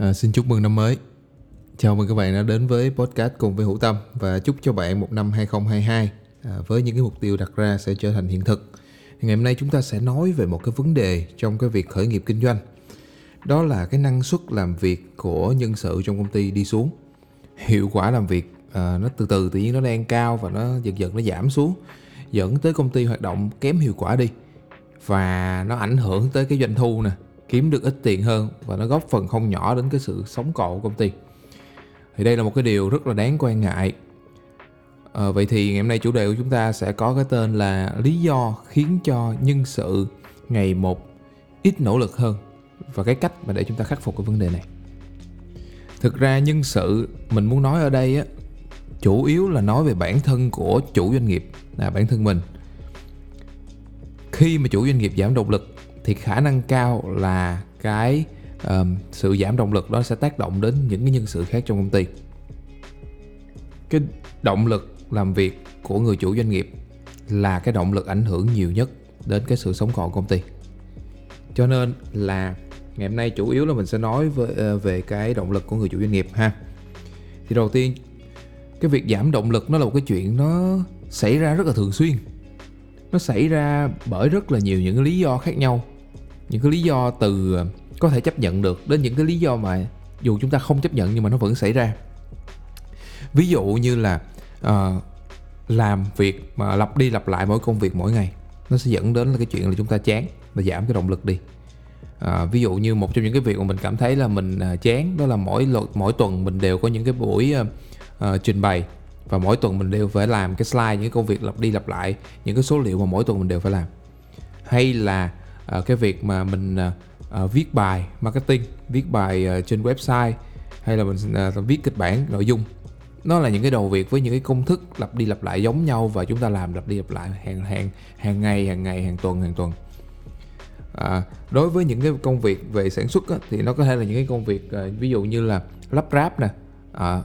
À, xin chúc mừng năm mới. Chào mừng các bạn đã đến với podcast cùng với Hữu Tâm và chúc cho bạn một năm 2022 à, với những cái mục tiêu đặt ra sẽ trở thành hiện thực. Ngày hôm nay chúng ta sẽ nói về một cái vấn đề trong cái việc khởi nghiệp kinh doanh. Đó là cái năng suất làm việc của nhân sự trong công ty đi xuống. Hiệu quả làm việc à, nó từ từ tự nhiên nó đang cao và nó dần dần nó giảm xuống dẫn tới công ty hoạt động kém hiệu quả đi và nó ảnh hưởng tới cái doanh thu nè kiếm được ít tiền hơn và nó góp phần không nhỏ đến cái sự sống còn của công ty. Thì đây là một cái điều rất là đáng quan ngại. À, vậy thì ngày hôm nay chủ đề của chúng ta sẽ có cái tên là lý do khiến cho nhân sự ngày một ít nỗ lực hơn và cái cách mà để chúng ta khắc phục cái vấn đề này. Thực ra nhân sự mình muốn nói ở đây á chủ yếu là nói về bản thân của chủ doanh nghiệp là bản thân mình. Khi mà chủ doanh nghiệp giảm động lực thì khả năng cao là cái um, sự giảm động lực đó sẽ tác động đến những cái nhân sự khác trong công ty. Cái động lực làm việc của người chủ doanh nghiệp là cái động lực ảnh hưởng nhiều nhất đến cái sự sống còn của công ty. Cho nên là ngày hôm nay chủ yếu là mình sẽ nói về, ờ, về cái động lực của người chủ doanh nghiệp ha. Thì đầu tiên cái việc giảm động lực nó là một cái chuyện nó xảy ra rất là thường xuyên. Nó xảy ra bởi rất là nhiều những lý do khác nhau những cái lý do từ ờ, có thể chấp nhận được đến những cái lý do mà dù chúng ta không chấp nhận nhưng mà nó vẫn xảy ra. Ví dụ như là uh, làm việc mà lặp đi lặp lại mỗi công việc mỗi ngày nó sẽ dẫn đến là cái chuyện là chúng ta chán và giảm cái động lực đi. À, ví dụ như một trong những cái việc mà mình cảm thấy là mình uh, chán đó là mỗi mỗi tuần mình đều có những cái buổi uh, uh, trình bày và mỗi tuần mình đều phải làm cái slide những cái công việc lặp đi lặp lại những cái số liệu mà mỗi tuần mình đều phải làm. Hay là à, cái việc mà mình à, viết bài marketing viết bài à, trên website hay là mình à, viết kịch bản nội dung nó là những cái đầu việc với những cái công thức lặp đi lặp lại giống nhau và chúng ta làm lặp đi lặp lại hàng hàng hàng ngày hàng ngày hàng tuần hàng tuần. À, đối với những cái công việc về sản xuất á, thì nó có thể là những cái công việc à, ví dụ như là lắp ráp nè à,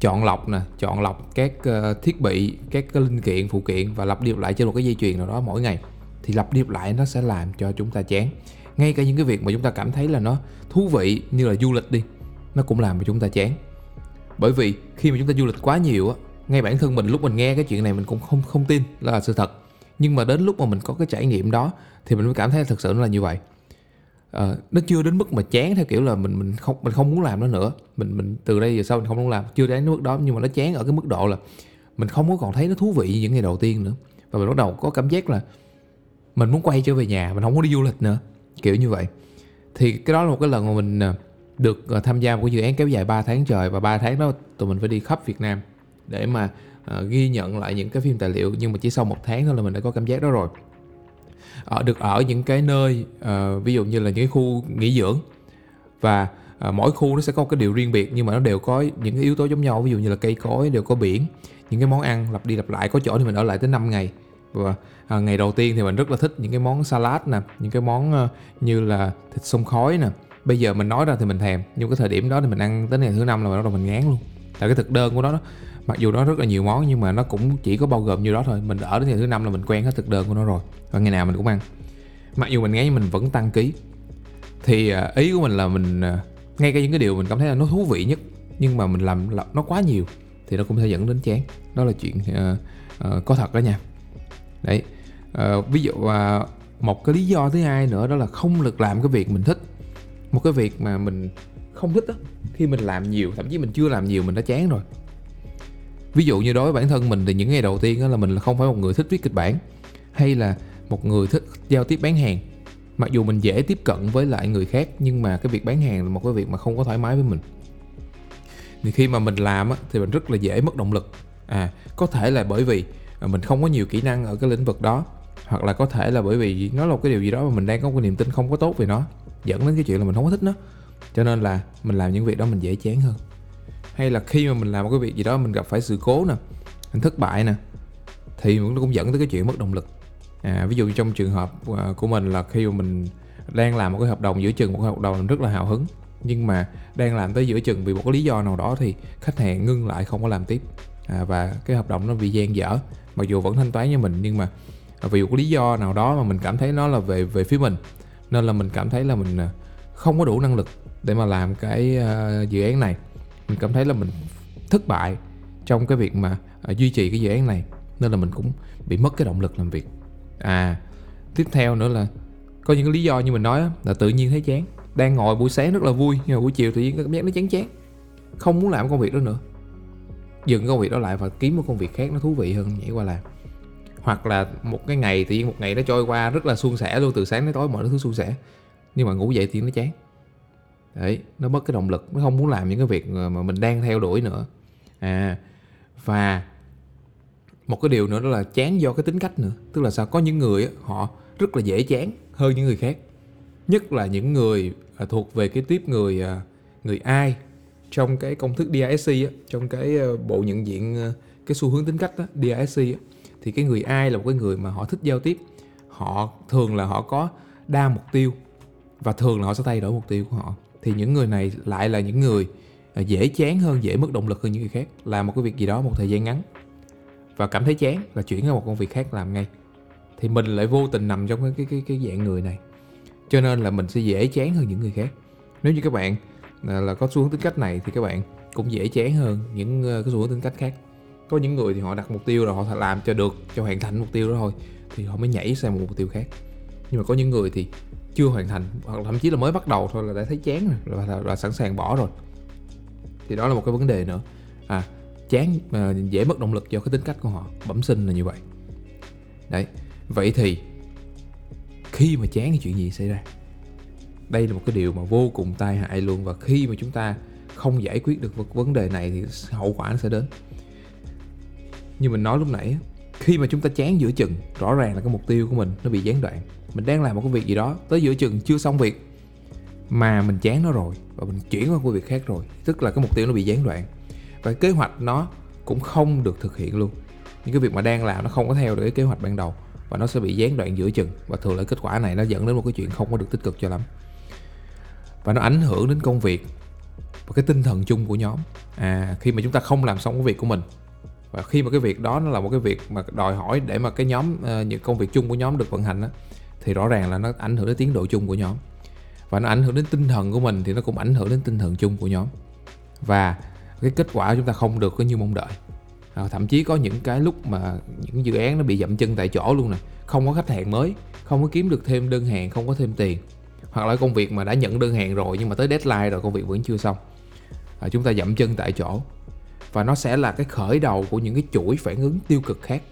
chọn lọc nè chọn lọc các uh, thiết bị các cái linh kiện phụ kiện và lặp đi lặp lại trên một cái dây chuyền nào đó mỗi ngày thì lặp đi lặp lại nó sẽ làm cho chúng ta chán. Ngay cả những cái việc mà chúng ta cảm thấy là nó thú vị như là du lịch đi nó cũng làm cho chúng ta chán. Bởi vì khi mà chúng ta du lịch quá nhiều á ngay bản thân mình lúc mình nghe cái chuyện này mình cũng không không tin là sự thật. Nhưng mà đến lúc mà mình có cái trải nghiệm đó thì mình mới cảm thấy thực sự nó là như vậy. À, nó chưa đến mức mà chán theo kiểu là mình mình không mình không muốn làm nó nữa. Mình mình từ đây giờ sau mình không muốn làm chưa đến mức đó nhưng mà nó chán ở cái mức độ là mình không có còn thấy nó thú vị như những ngày đầu tiên nữa. Và mình bắt đầu có cảm giác là mình muốn quay trở về nhà mình không muốn đi du lịch nữa. Kiểu như vậy. Thì cái đó là một cái lần mà mình ờ, được ờ, tham gia một cái dự án kéo dài 3 tháng trời và 3 tháng đó tụi mình phải đi khắp Việt Nam để mà uh, ghi nhận lại những cái phim tài liệu. Nhưng mà chỉ sau một tháng thôi là mình đã có cảm giác đó rồi. Ở được ở những cái nơi uh, ví dụ như là những cái khu nghỉ dưỡng. Và uh, mỗi khu nó sẽ có cái điều riêng biệt nhưng mà nó đều có những cái yếu tố giống nhau. Ví dụ như là cây cối đều có biển những cái món ăn lặp đi lặp lại. Có chỗ thì mình ở lại tới 5 ngày và à, ngày đầu tiên thì mình rất là thích những cái món salad nè những cái món uh, như là thịt sông khói nè. Bây giờ mình nói ra thì mình thèm nhưng cái thời điểm đó thì mình ăn tới ngày thứ năm là bắt đầu mình ngán luôn. Tại cái thực đơn của nó đó mặc dù nó rất là nhiều món nhưng mà nó cũng chỉ có bao gồm như đó thôi. Mình ở đến ngày thứ năm là mình quen hết thực đơn của nó rồi và ngày nào mình cũng ăn. Mặc dù mình ngán nhưng mình vẫn tăng ký. Thì uh, ý của mình là mình uh, ngay cả những cái điều mình cảm thấy là nó thú vị nhất nhưng mà mình làm nó quá nhiều thì nó cũng sẽ dẫn đến chán. Đó là chuyện uh, uh, có thật đó nha đấy. À, ví dụ à, một cái lý do thứ hai nữa đó là không được làm cái việc mình thích. Một cái việc mà mình không thích đó khi mình làm nhiều thậm chí mình chưa làm nhiều mình đã chán rồi. Ví dụ như đối với bản thân mình thì những ngày đầu tiên đó là mình không phải một người thích viết kịch bản hay là một người thích giao tiếp bán hàng. Mặc dù mình dễ tiếp cận với lại người khác nhưng mà cái việc bán hàng là một cái việc mà không có thoải mái với mình. Thì khi mà mình làm á, thì mình rất là dễ mất động lực. À có thể là bởi vì mình không có nhiều kỹ năng ở cái lĩnh vực đó. Hoặc là có thể là bởi vì nó là một cái điều gì đó mà mình đang có cái niềm tin không có tốt về nó dẫn đến cái chuyện là mình không có thích nó. Cho nên là mình làm những việc đó mình dễ chán hơn. Hay là khi mà mình làm một cái việc gì đó mình gặp phải sự cố nè mình thất bại nè thì nó cũng dẫn tới cái chuyện mất động lực. À, ví dụ trong trường hợp à, của mình là khi mà mình đang làm một cái hợp đồng giữa chừng một cái hợp đồng mình rất là hào hứng nhưng mà đang làm tới giữa chừng vì một cái lý do nào đó thì khách hàng ngưng lại không có làm tiếp. À, và cái hợp đồng nó bị gian dở mặc dù vẫn thanh toán cho mình nhưng mà vì một lý do nào đó mà mình cảm thấy nó là về về phía mình. Nên là mình cảm thấy là mình à, không có đủ năng lực để mà làm cái uh, dự án này. Mình cảm thấy là mình thất bại trong cái việc mà uh, duy trì cái dự án này. Nên là mình cũng bị mất cái động lực làm việc. À tiếp theo nữa là có những cái lý do như mình nói là tự nhiên thấy chán. Đang ngồi buổi sáng rất là vui nhưng mà buổi chiều tự nhiên cảm giác nó chán chán. Không muốn làm công việc đó nữa dừng công việc đó lại và kiếm một công việc khác nó thú vị hơn nhảy qua làm. Hoặc là một cái ngày, tự nhiên một ngày nó trôi qua rất là suôn sẻ luôn, từ sáng đến tối mọi thứ suôn sẻ, nhưng mà ngủ dậy thì nó chán. Đấy, nó mất cái động lực, nó không muốn làm những cái việc mà mình đang theo đuổi nữa. À và một cái điều nữa đó là chán do cái tính cách nữa. Tức là sao? Có những người họ rất là dễ chán hơn những người khác. Nhất là những người à, thuộc về cái tiếp người à, người ai trong cái công thức DISC á, trong cái ờ, bộ nhận diện ờ, cái xu hướng tính cách đó, DISC á, thì cái người ai là một cái người mà họ thích giao tiếp. Họ thường là họ có đa mục tiêu và thường là họ sẽ thay đổi mục tiêu của họ. Thì những người này lại là những người ờ, dễ chán hơn dễ mất động lực hơn những người khác làm một cái việc gì đó một thời gian ngắn. Và cảm thấy chán là chuyển sang một công việc khác làm ngay. Thì mình lại vô tình nằm trong cái cái cái, cái dạng người này. Cho nên là mình sẽ dễ chán hơn những người khác. Nếu như các bạn Ờ, là, có xu hướng tính cách này thì các bạn cũng dễ chán hơn những ờ, cái xu hướng tính cách khác. Có những người thì họ đặt mục tiêu rồi họ làm cho được cho hoàn thành mục tiêu đó thôi thì họ mới nhảy sang một mục tiêu khác. Nhưng mà có những người thì chưa hoàn thành hoặc thậm chí là mới bắt đầu thôi là đã thấy chán rồi là, là, là sẵn sàng bỏ rồi. Thì đó là một cái vấn đề nữa. À chán à, dễ mất động lực do cái tính cách của họ bẩm sinh là như vậy. Đấy vậy thì khi mà chán thì chuyện gì xảy ra? Đây là một cái điều mà vô cùng tai hại luôn. Và khi mà chúng ta không giải quyết được vấn đề này thì hậu quả nó sẽ đến. Như mình nói lúc nãy khi mà chúng ta chán giữa chừng, rõ ràng là cái mục tiêu của mình nó bị gián đoạn. Mình đang làm một cái việc gì đó, tới giữa chừng chưa xong việc, mà mình chán nó rồi và mình chuyển qua công việc khác rồi, tức là cái mục tiêu nó bị gián đoạn. Và kế hoạch nó cũng không được thực hiện luôn. Những cái việc mà đang làm nó không có theo được cái kế hoạch ban đầu và nó sẽ bị gián đoạn giữa chừng. Và thường là kết quả này nó dẫn đến một cái chuyện không có được tích cực cho lắm và nó ảnh hưởng đến công việc và cái tinh thần chung của nhóm. À khi mà chúng ta không làm xong cái việc của mình. Và khi mà cái việc đó nó là một cái việc mà đòi hỏi để mà cái nhóm uh, những công việc chung của nhóm được vận hành đó, thì rõ ràng là nó ảnh hưởng đến tiến độ chung của nhóm. Và nó ảnh hưởng đến tinh thần của mình thì nó cũng ảnh hưởng đến tinh thần chung của nhóm. Và cái kết quả chúng ta không được có như mong đợi. À, thậm chí có những cái lúc mà những dự án nó bị dậm chân tại chỗ luôn nè. Không có khách hàng mới không có kiếm được thêm đơn hàng không có thêm tiền hoặc là công việc mà đã nhận đơn hàng rồi nhưng mà tới deadline rồi công việc vẫn chưa xong. À, chúng ta dậm chân tại chỗ. Và nó sẽ là cái khởi đầu của những cái chuỗi phản ứng tiêu cực khác.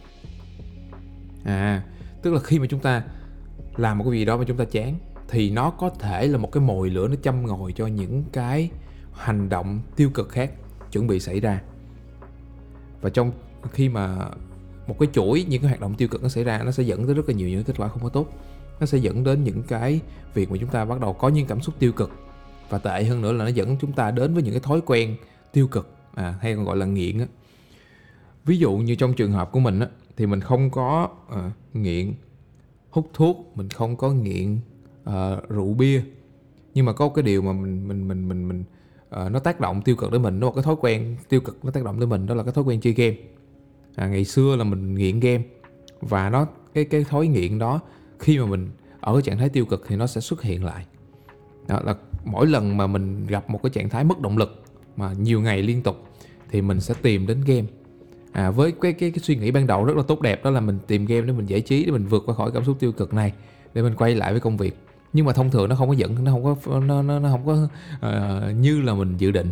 À tức là khi mà chúng ta làm một cái gì đó mà chúng ta chán thì nó có thể là một cái mồi lửa nó châm ngồi cho những cái hành động tiêu cực khác chuẩn bị xảy ra. Và trong khi mà một cái chuỗi những cái hoạt động tiêu cực nó xảy ra nó sẽ dẫn tới rất là nhiều những kết quả không có tốt nó sẽ dẫn đến những cái việc mà chúng ta bắt đầu có những cảm xúc tiêu cực. Và tệ hơn nữa là nó dẫn chúng ta đến với những cái thói quen tiêu cực à, hay còn gọi là nghiện á. Ví dụ như trong trường hợp của mình á thì mình không có à, nghiện hút thuốc mình không có nghiện à, rượu bia. Nhưng mà có cái điều mà mình mình mình mình mình à, nó tác động tiêu cực đến mình nó một cái thói quen tiêu cực nó tác động tới mình đó là cái thói quen chơi game. À, ngày xưa là mình nghiện game và nó cái cái thói nghiện đó khi mà mình ở cái trạng thái tiêu cực thì nó sẽ xuất hiện lại. Đó là mỗi lần mà mình gặp một cái trạng thái mất động lực mà nhiều ngày liên tục thì mình sẽ tìm đến game. À, với cái, cái cái suy nghĩ ban đầu rất là tốt đẹp đó là mình tìm game để mình giải trí để mình vượt qua khỏi cảm xúc tiêu cực này để mình quay lại với công việc. Nhưng mà thông thường nó không có dẫn nó không có nó nó, nó không có uh, như là mình dự định.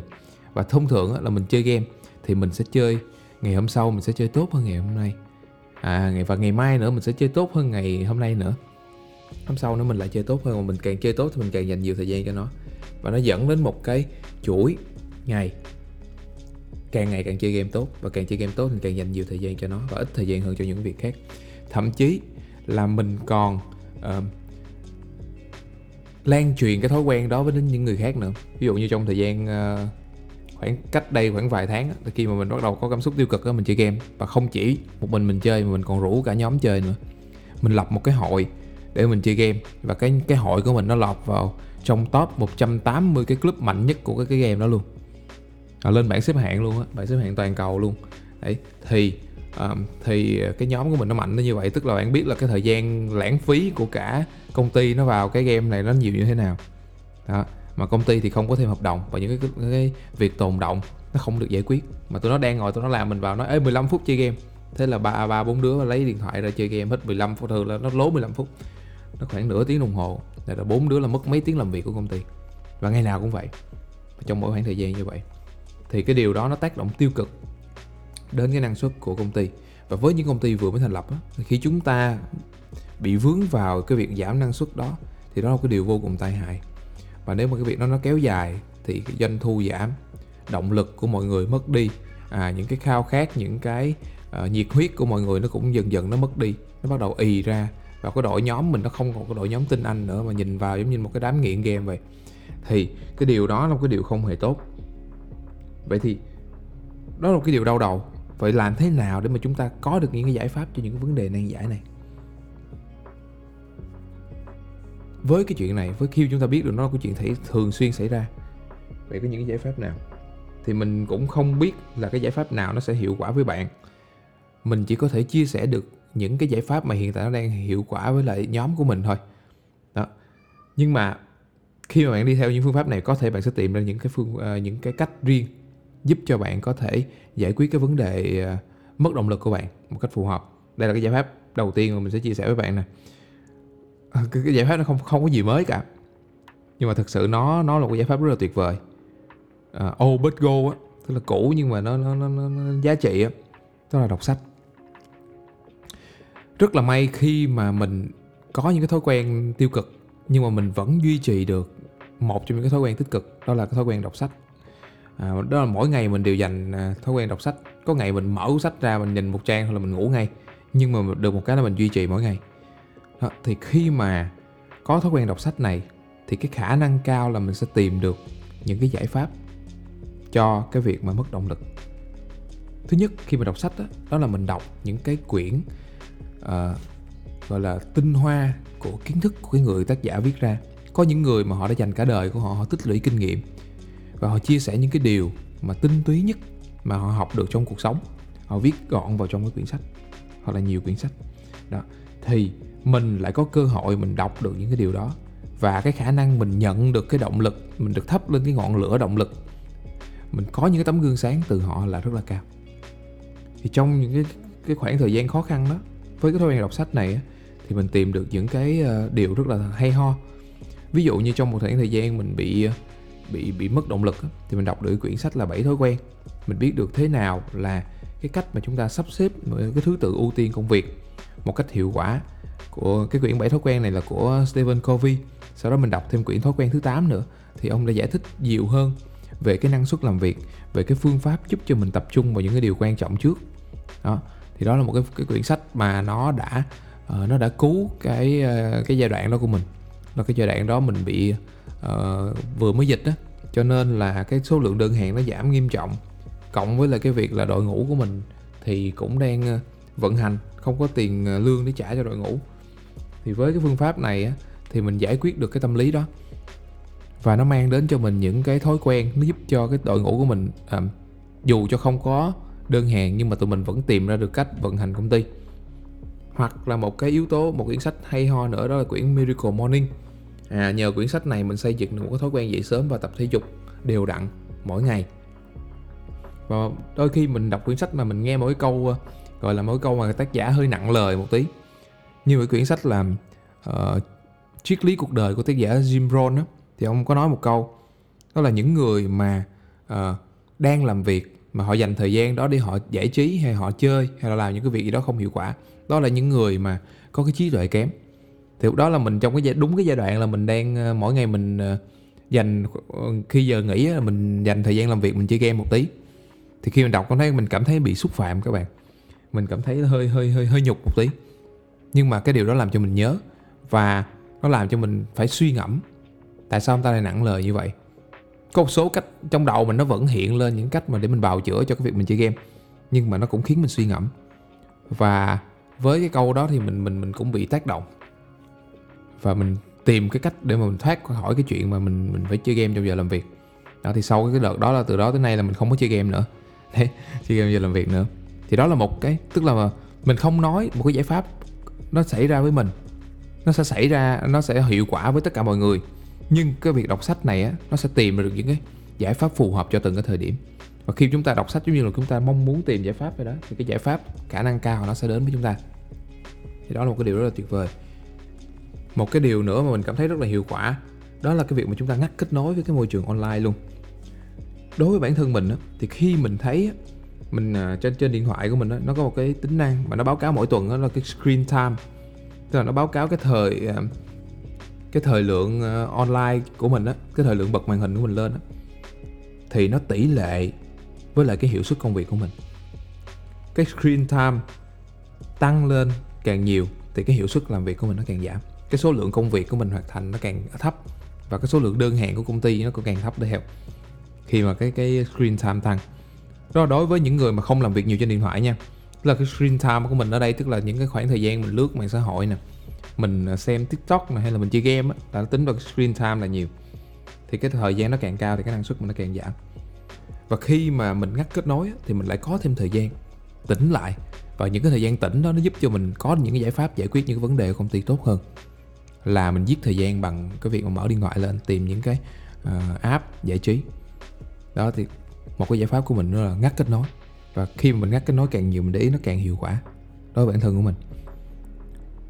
Và thông thường là mình chơi game thì mình sẽ chơi ngày hôm sau mình sẽ chơi tốt hơn ngày hôm nay. À ngày và ngày mai nữa mình sẽ chơi tốt hơn ngày hôm nay nữa hôm sau nữa mình lại chơi tốt hơn mà mình càng chơi tốt thì mình càng dành nhiều thời gian cho nó. Và nó dẫn đến một cái chuỗi ngày. Càng ngày càng chơi game tốt và càng chơi game tốt thì càng dành nhiều thời gian cho nó và ít thời gian hơn cho những việc khác. Thậm chí là mình còn uh, lan truyền cái thói quen đó với đến những người khác nữa. Ví dụ như trong thời gian uh, khoảng cách đây khoảng vài tháng khi mà mình bắt đầu có cảm xúc tiêu cực đó, mình chơi game. Và không chỉ một mình mình chơi mà mình còn rủ cả nhóm chơi nữa. Mình lập một cái hội để mình chơi game. Và cái cái hội của mình nó lọt vào trong top 180 cái club mạnh nhất của cái, cái game đó luôn. À, lên bảng xếp hạng luôn á bảng xếp hạng toàn cầu luôn. Đấy thì um, thì cái nhóm của mình nó mạnh nó như vậy tức là bạn biết là cái thời gian lãng phí của cả công ty nó vào cái game này nó nhiều như thế nào. Đó mà công ty thì không có thêm hợp đồng và những cái, cái, cái việc tồn động nó không được giải quyết. Mà tụi nó đang ngồi tụi nó làm mình vào nói ê 15 phút chơi game. Thế là ba ba bốn đứa lấy điện thoại ra chơi game hết 15 phút thường là nó lố 15 phút nó khoảng nửa tiếng đồng hồ là bốn đứa là mất mấy tiếng làm việc của công ty. Và ngày nào cũng vậy trong mỗi khoảng thời gian như vậy thì cái điều đó nó tác động tiêu cực đến cái năng suất của công ty. Và với những công ty vừa mới thành lập thì khi chúng ta bị vướng vào cái việc giảm năng suất đó thì đó là cái điều vô cùng tai hại. Và nếu mà cái việc đó nó kéo dài thì cái doanh thu giảm động lực của mọi người mất đi à, những cái khao khát những cái uh, nhiệt huyết của mọi người nó cũng dần dần nó mất đi. Nó bắt đầu ì ra và cái đội nhóm mình nó không còn cái đội nhóm tin anh nữa, mà nhìn vào giống như một cái đám nghiện game vậy. Thì cái điều đó là một cái điều không hề tốt. Vậy thì đó là một cái điều đau đầu. Vậy làm thế nào để mà chúng ta có được những cái giải pháp cho những cái vấn đề nan giải này? Với cái chuyện này, với khi chúng ta biết được nó là cái chuyện thể, thường xuyên xảy ra, vậy có những cái giải pháp nào? Thì mình cũng không biết là cái giải pháp nào nó sẽ hiệu quả với bạn. Mình chỉ có thể chia sẻ được những cái giải pháp mà hiện tại nó đang hiệu quả với lại nhóm của mình thôi. Đó. Nhưng mà khi mà bạn đi theo những phương pháp này có thể bạn sẽ tìm ra những cái phương uh, những cái cách riêng giúp cho bạn có thể giải quyết cái vấn đề uh, mất động lực của bạn một cách phù hợp. Đây là cái giải pháp đầu tiên mà mình sẽ chia sẻ với bạn nè. Ờ, cái, cái giải pháp nó không không có gì mới cả. Nhưng mà thực sự nó nó là một cái giải pháp rất là tuyệt vời. Uh, old but gold á tức là cũ nhưng mà nó nó, nó, nó, nó giá trị á. Đó là đọc sách rất là may khi mà mình có những cái thói quen tiêu cực nhưng mà mình vẫn duy trì được một trong những cái thói quen tích cực đó là cái thói quen đọc sách. À, đó là mỗi ngày mình đều dành à, thói quen đọc sách. Có ngày mình mở sách ra mình nhìn một trang thôi là mình ngủ ngay nhưng mà được một cái là mình duy trì mỗi ngày. Đó, thì khi mà có thói quen đọc sách này thì cái khả năng cao là mình sẽ tìm được những cái giải pháp cho cái việc mà mất động lực. Thứ nhất khi mà đọc sách đó, đó là mình đọc những cái quyển à, gọi là tinh hoa của kiến thức của cái người tác giả viết ra. Có những người mà họ đã dành cả đời của họ họ tích lũy kinh nghiệm và họ chia sẻ những cái điều mà tinh túy nhất mà họ học được trong cuộc sống. Họ viết gọn vào trong cái quyển sách hoặc là nhiều quyển sách. Đó thì mình lại có cơ hội mình đọc được những cái điều đó. Và cái khả năng mình nhận được cái động lực mình được thắp lên cái ngọn lửa động lực mình có những cái tấm gương sáng từ họ là rất là cao. Thì trong những cái cái khoảng thời gian khó khăn đó với cái thói quen đọc sách này thì mình tìm được những cái ờ, điều rất là hay ho. Ví dụ như trong một khoảng thời gian mình bị ờ, bị bị mất động lực thì mình đọc được quyển sách là bảy thói quen. Mình biết được thế nào là cái cách mà chúng ta sắp xếp ờ, cái thứ tự ưu tiên công việc một cách hiệu quả của cái quyển bảy thói quen này là của Stephen Covey. Sau đó mình đọc thêm quyển thói quen thứ 8 nữa, thì ông đã giải thích nhiều hơn về cái năng suất làm việc, về cái phương pháp giúp cho mình tập trung vào những cái điều quan trọng trước. Đó thì đó là một cái cái quyển sách mà nó đã uh, nó đã cứu cái uh, cái giai đoạn đó của mình. Là cái giai đoạn đó mình bị uh, vừa mới dịch đó, cho nên là cái số lượng đơn hàng nó giảm nghiêm trọng. Cộng với là cái việc là đội ngũ của mình thì cũng đang vận hành không có tiền lương để trả cho đội ngũ. Thì với cái phương pháp này á thì mình giải quyết được cái tâm lý đó. Và nó mang đến cho mình những cái thói quen nó giúp cho cái đội ngũ của mình à, dù cho không có đơn hàng nhưng mà tụi mình vẫn tìm ra được cách vận hành công ty. Hoặc là một cái yếu tố một quyển sách hay ho nữa đó là quyển Miracle Morning. À, nhờ quyển sách này mình xây dựng được một cái thói quen dậy sớm và tập thể dục đều đặn mỗi ngày. Và đôi khi mình đọc quyển sách mà mình nghe mỗi câu ờ, gọi là mỗi câu mà tác giả hơi nặng lời một tí. Như cái quyển sách là uh, triết lý cuộc đời của tác giả Jim Rohn đó, thì ông có nói một câu đó là những người mà uh, đang làm việc mà họ dành thời gian đó để họ giải trí hay họ chơi hay là làm những cái việc gì đó không hiệu quả. Đó là những người mà có cái trí tuệ kém. Thì lúc đó là mình trong cái giai, đúng cái giai đoạn là mình đang ờ, mỗi ngày mình ờ, dành ờ, khi giờ nghỉ là mình dành thời gian làm việc mình chơi game một tí. Thì khi mình đọc con thấy mình cảm thấy bị xúc phạm các bạn. Mình cảm thấy hơi hơi hơi hơi nhục một tí. Nhưng mà cái điều đó làm cho mình nhớ và nó làm cho mình phải suy ngẫm tại sao ông ta lại nặng lời như vậy có một số cách trong đầu mình nó vẫn hiện lên những cách mà để mình bào chữa cho cái việc mình chơi game. Nhưng mà nó cũng khiến mình suy ngẫm. Và với cái câu đó thì mình mình mình cũng bị tác động. Và mình tìm cái cách để mà mình thoát khỏi cái chuyện mà mình mình phải chơi game trong giờ làm việc. Đó thì sau cái đợt đó là từ đó tới nay là mình không có chơi game nữa. Đấy, chơi game giờ làm việc nữa. Thì đó là một cái tức là mà mình không nói một cái giải pháp nó xảy ra với mình. Nó sẽ xảy ra nó sẽ hiệu quả với tất cả mọi người nhưng cái việc đọc sách này á nó sẽ tìm được những cái giải pháp phù hợp cho từng cái thời điểm. Và khi chúng ta đọc sách giống như là chúng ta mong muốn tìm giải pháp vậy đó thì cái giải pháp khả năng cao nó sẽ đến với chúng ta. Thì đó là một cái điều rất là tuyệt vời. Một cái điều nữa mà mình cảm thấy rất là hiệu quả đó là cái việc mà chúng ta ngắt kết nối với cái môi trường online luôn. Đối với bản thân mình á, thì khi mình thấy mình à, trên trên điện thoại của mình á, nó có một cái tính năng mà nó báo cáo mỗi tuần đó là cái screen time. Tức là nó báo cáo cái thời à, cái thời lượng ờ, online của mình á, cái thời lượng bật màn hình của mình lên á, thì nó tỷ lệ với lại cái hiệu suất công việc của mình. Cái screen time tăng lên càng nhiều thì cái hiệu suất làm việc của mình nó càng giảm. Cái số lượng công việc của mình hoàn thành nó càng thấp và cái số lượng đơn hàng của công ty nó cũng càng thấp theo, khi mà cái cái screen time tăng. Đó, đối với những người mà không làm việc nhiều trên điện thoại nha, tức là cái screen time của mình ở đây, tức là những cái khoảng thời gian mình lướt mạng xã hội nè mình à, xem tiktok này hay là mình chơi game á là nó tính vào screen time là nhiều. Thì cái thời gian nó càng cao thì cái năng suất mình nó càng giảm. Và khi mà mình ngắt kết nối á, thì mình lại có thêm thời gian tỉnh lại. Và những cái thời gian tỉnh đó nó giúp cho mình có những cái giải pháp giải quyết những cái vấn đề của công ty tốt hơn. Là mình giết thời gian bằng cái việc mà mở điện thoại lên tìm những cái uh, app giải trí. Đó thì một cái giải pháp của mình đó là ngắt kết nối. Và khi mà mình ngắt kết nối càng nhiều mình để ý nó càng hiệu quả đối với bản thân của mình.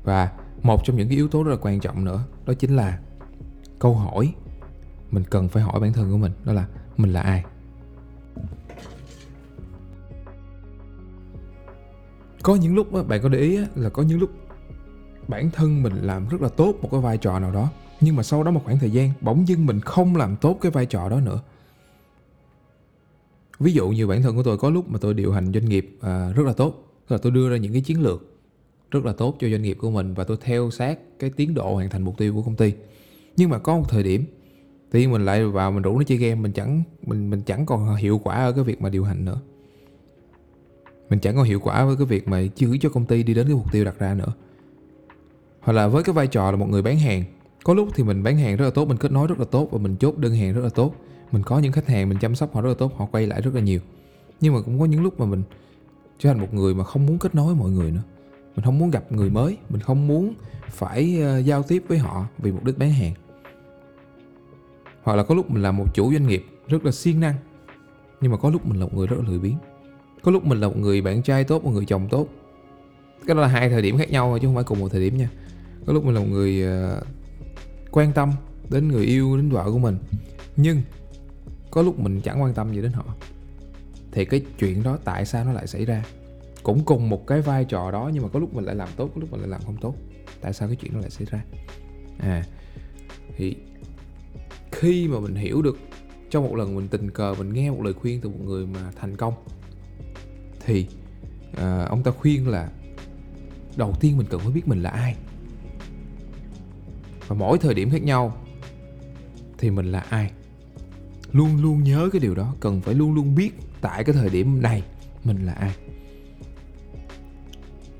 Và một trong những cái yếu tố rất là quan trọng nữa đó chính là câu hỏi. Mình cần phải hỏi bản thân của mình đó là mình là ai? Có những lúc bạn có để ý là có những lúc bản thân mình làm rất là tốt một cái vai trò nào đó nhưng mà sau đó một khoảng thời gian bỗng dưng mình không làm tốt cái vai trò đó nữa. Ví dụ như bản thân của tôi có lúc mà tôi điều hành doanh nghiệp à, rất là tốt tức là tôi đưa ra những cái chiến lược rất là tốt cho doanh nghiệp của mình và tôi theo sát cái tiến độ hoàn thành mục tiêu của công ty. Nhưng mà có một thời điểm thì mình lại vào mình rủ nó chơi game, mình chẳng, mình mình chẳng còn hiệu quả ở cái việc mà điều hành nữa. Mình chẳng còn hiệu quả với cái việc mà giữ cho công ty đi đến cái mục tiêu đặt ra nữa. Hoặc là với cái vai trò là một người bán hàng, có lúc thì mình bán hàng rất là tốt, mình kết nối rất là tốt và mình chốt đơn hàng rất là tốt. Mình có những khách hàng, mình chăm sóc họ rất là tốt, họ quay lại rất là nhiều. Nhưng mà cũng có những lúc mà mình trở thành một người mà không muốn kết nối với mọi người nữa mình không muốn gặp người mới. Mình không muốn phải ờ, giao tiếp với họ vì mục đích bán hàng. Hoặc là có lúc mình là một chủ doanh nghiệp rất là siêng năng, nhưng mà có lúc mình là một người rất là lười biếng. Có lúc mình là một người bạn trai tốt, một người chồng tốt. Cái đó là hai thời điểm khác nhau chứ không phải cùng một thời điểm nha. Có lúc mình là một người ờ, quan tâm đến người yêu, đến vợ của mình, nhưng có lúc mình chẳng quan tâm gì đến họ. Thì cái chuyện đó tại sao nó lại xảy ra? Cũng cùng một cái vai trò đó nhưng mà có lúc mình lại làm tốt có lúc mình lại làm không tốt. Tại sao cái chuyện nó lại xảy ra? À thì khi mà mình hiểu được trong một lần mình tình cờ mình nghe một lời khuyên từ một người mà thành công thì à, ông ta khuyên là đầu tiên mình cần phải biết mình là ai. Và mỗi thời điểm khác nhau thì mình là ai. Luôn luôn nhớ cái điều đó cần phải luôn luôn biết tại cái thời điểm này mình là ai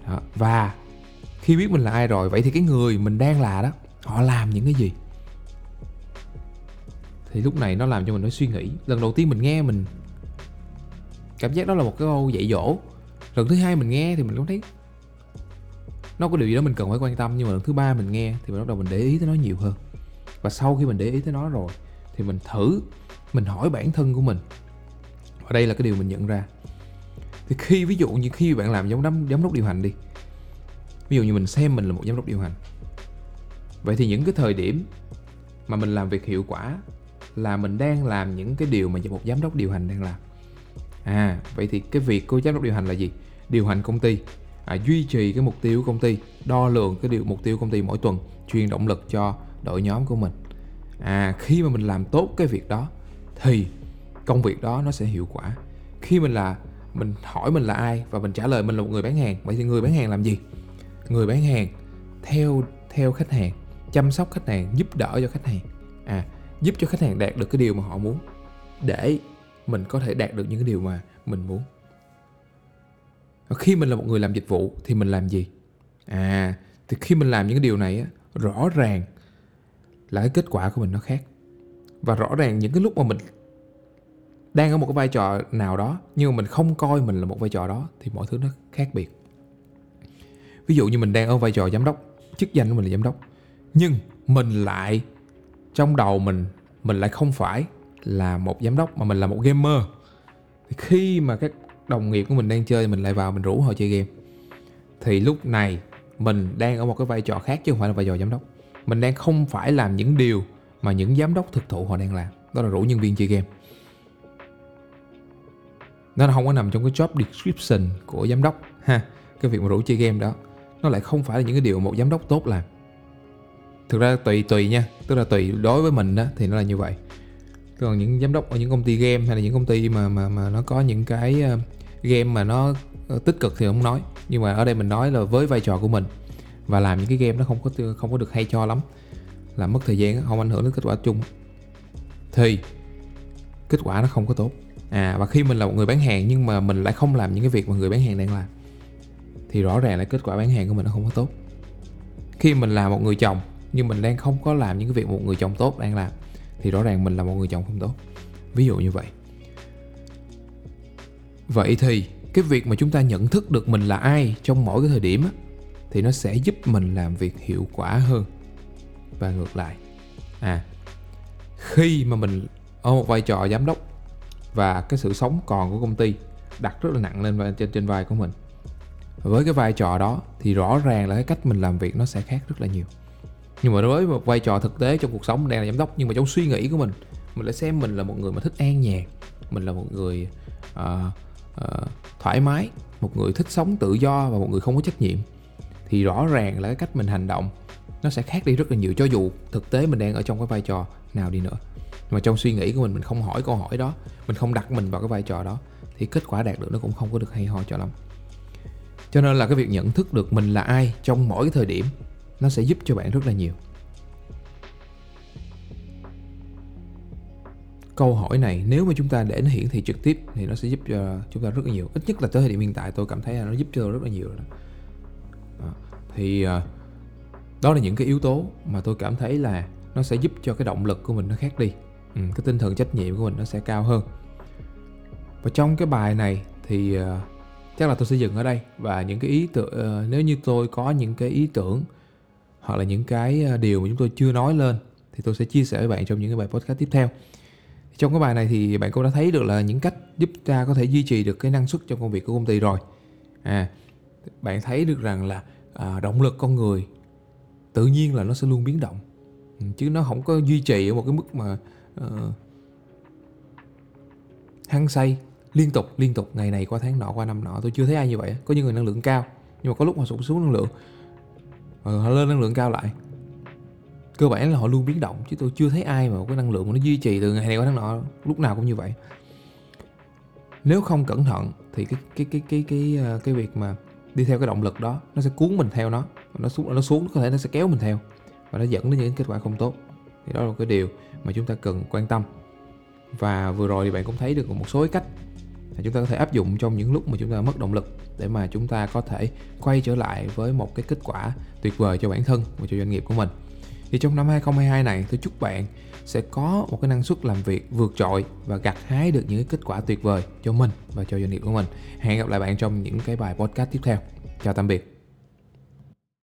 đó. và khi biết mình là ai rồi, vậy thì cái người mình đang là đó, họ làm những cái gì? Thì lúc này nó làm cho mình phải suy nghĩ. Lần đầu tiên mình nghe mình cảm giác đó là một cái câu dạy dỗ. Lần thứ hai mình nghe thì mình cũng thấy nó có điều gì đó mình cần phải quan tâm, nhưng mà lần thứ ba mình nghe thì mình bắt đầu mình để ý tới nó nhiều hơn. Và sau khi mình để ý tới nó rồi thì mình thử, mình hỏi bản thân của mình. Và đây là cái điều mình nhận ra thì khi ví dụ như khi bạn làm giám đốc giám đốc điều hành đi ví dụ như mình xem mình là một giám đốc điều hành vậy thì những cái thời điểm mà mình làm việc hiệu quả là mình đang làm những cái điều mà một giám đốc điều hành đang làm. À vậy thì cái việc của giám đốc điều hành là gì? Điều hành công ty. À, duy trì cái mục tiêu của công ty đo lường cái điều mục tiêu của công ty mỗi tuần truyền động lực cho đội nhóm của mình. À khi mà mình làm tốt cái việc đó thì công việc đó nó sẽ hiệu quả. Khi mình là mình hỏi mình là ai và mình trả lời mình là một người bán hàng. Vậy thì người bán hàng làm gì? Người bán hàng theo theo khách hàng, chăm sóc khách hàng, giúp đỡ cho khách hàng. À giúp cho khách hàng đạt được cái điều mà họ muốn để mình có thể đạt được những cái điều mà mình muốn. Khi mình là một người làm dịch vụ thì mình làm gì? À thì khi mình làm những cái điều này á, rõ ràng là cái kết quả của mình nó khác. Và rõ ràng những cái lúc mà mình đang ở một cái vai trò nào đó, nhưng mà mình không coi mình là một vai trò đó, thì mọi thứ nó khác biệt. Ví dụ như mình đang ở vai trò giám đốc, chức danh của mình là giám đốc, nhưng mình lại, trong đầu mình mình lại không phải là một giám đốc, mà mình là một gamer. Thì khi mà các đồng nghiệp của mình đang chơi, mình lại vào mình rủ họ chơi game, thì lúc này mình đang ở một cái vai trò khác chứ không phải là vai trò giám đốc. Mình đang không phải làm những điều mà những giám đốc thực thụ họ đang làm, đó là rủ nhân viên chơi game nó không có nằm trong cái job description của giám đốc, ha. Cái việc mà rủ chơi game đó, nó lại không phải là những cái điều một giám đốc tốt làm. Thực ra tùy tùy nha. Tức là tùy đối với mình đó thì nó là như vậy. Còn những giám đốc ở những công ty game hay là những công ty mà mà mà nó có những cái ờ, game mà nó ờ, tích cực thì không nói. Nhưng mà ở đây mình nói là với vai trò của mình. Và làm những cái game nó không có không có được hay cho lắm. Làm mất thời gian không ảnh hưởng đến kết quả chung. Thì, kết quả nó không có tốt à và khi mình là một người bán hàng nhưng mà mình lại không làm những cái việc mà người bán hàng đang làm thì rõ ràng là kết quả bán hàng của mình nó không có tốt. Khi mình là một người chồng nhưng mình đang không có làm những cái việc một người chồng tốt đang làm thì rõ ràng mình là một người chồng không tốt. Ví dụ như vậy. Vậy thì cái việc mà chúng ta nhận thức được mình là ai trong mỗi cái thời điểm á, thì nó sẽ giúp mình làm việc hiệu quả hơn và ngược lại. À khi mà mình ở một vai trò giám đốc và cái sự sống còn của công ty đặt rất là nặng lên trên trên vai của mình. Với cái vai trò đó thì rõ ràng là cái cách mình làm việc nó sẽ khác rất là nhiều. Nhưng mà đối với một vai trò thực tế trong cuộc sống đang là giám đốc nhưng mà trong suy nghĩ của mình mình lại xem mình là một người mà thích an nhàn mình là một người uh, uh, thoải mái một người thích sống tự do và một người không có trách nhiệm thì rõ ràng là cái cách mình hành động nó sẽ khác đi rất là nhiều cho dù thực tế mình đang ở trong cái vai trò nào đi nữa mà trong suy nghĩ của mình mình không hỏi câu hỏi đó mình không đặt mình vào cái vai trò đó thì kết quả đạt được nó cũng không có được hay ho cho lắm. Cho nên là cái việc nhận thức được mình là ai trong mỗi cái thời điểm nó sẽ giúp cho bạn rất là nhiều. Câu hỏi này nếu mà chúng ta để nó hiển thị trực tiếp thì nó sẽ giúp cho chúng ta rất là nhiều. Ít nhất là tới thời điểm hiện tại tôi cảm thấy là nó giúp cho tôi rất là nhiều rồi đó. À, thì đó là những cái yếu tố mà tôi cảm thấy là nó sẽ giúp cho cái động lực của mình nó khác đi ừ, cái tinh thần trách nhiệm của mình nó sẽ cao hơn. Và trong cái bài này thì uh, chắc là tôi sẽ dừng ở đây. Và những cái ý tưởng uh, ờ, nếu như tôi có những cái ý tưởng hoặc là những cái ờ, điều mà chúng tôi chưa nói lên thì tôi sẽ chia sẻ với bạn trong những cái bài podcast tiếp theo. Trong cái bài này thì bạn cũng đã thấy được là những cách giúp ta có thể duy trì được cái năng suất trong công việc của công ty rồi. À bạn thấy được rằng là à, động lực con người tự nhiên là nó sẽ luôn biến động. Ừ, chứ nó không có duy trì ở một cái mức mà Ờ. uh, hăng say liên tục liên tục ngày này qua tháng nọ qua năm nọ tôi chưa thấy ai như vậy có những người năng lượng cao nhưng mà có lúc họ sụt xuống năng lượng. Rồi họ lên năng lượng cao lại. Cơ bản là họ luôn biến động chứ tôi chưa thấy ai mà cái năng lượng mà nó duy trì từ ngày này qua tháng nọ lúc nào cũng như vậy. Nếu không cẩn thận thì cái cái cái cái cái cái, cái việc mà đi theo cái động lực đó nó sẽ cuốn mình theo nó nó xuống nó xuống có thể nó sẽ kéo mình theo và nó dẫn đến những kết quả không tốt thì đó là cái điều mà chúng ta cần quan tâm. Và vừa rồi thì bạn cũng thấy được một số cách mà chúng ta có thể áp dụng trong những lúc mà chúng ta mất động lực để mà chúng ta có thể quay trở lại với một cái kết quả tuyệt vời cho bản thân và cho doanh nghiệp của mình. Thì trong năm 2022 này, tôi chúc bạn sẽ có một cái năng suất làm việc vượt trội và gặt hái được những cái kết quả tuyệt vời cho mình và cho doanh nghiệp của mình. Hẹn gặp lại bạn trong những cái bài podcast tiếp theo. Chào tạm biệt.